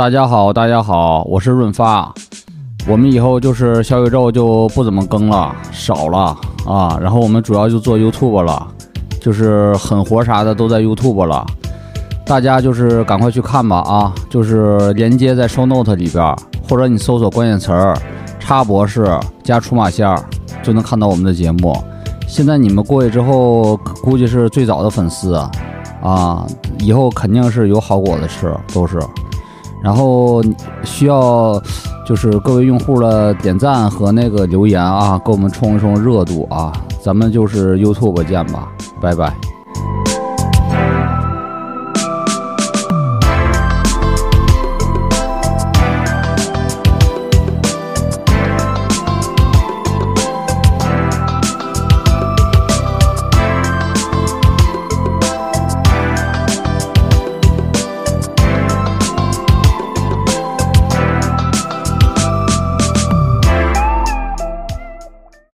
大家好，大家好，我是润发。我们以后就是小宇宙就不怎么更了，少了啊。然后我们主要就做 YouTube 了，就是狠活啥的都在 YouTube 了。大家就是赶快去看吧啊！就是连接在 Show Note 里边，或者你搜索关键词儿“叉博士”加出马仙儿，就能看到我们的节目。现在你们过去之后，估计是最早的粉丝啊，以后肯定是有好果子吃，都是。然后需要就是各位用户的点赞和那个留言啊，给我们冲一冲热度啊！咱们就是 YouTube 见吧，拜拜。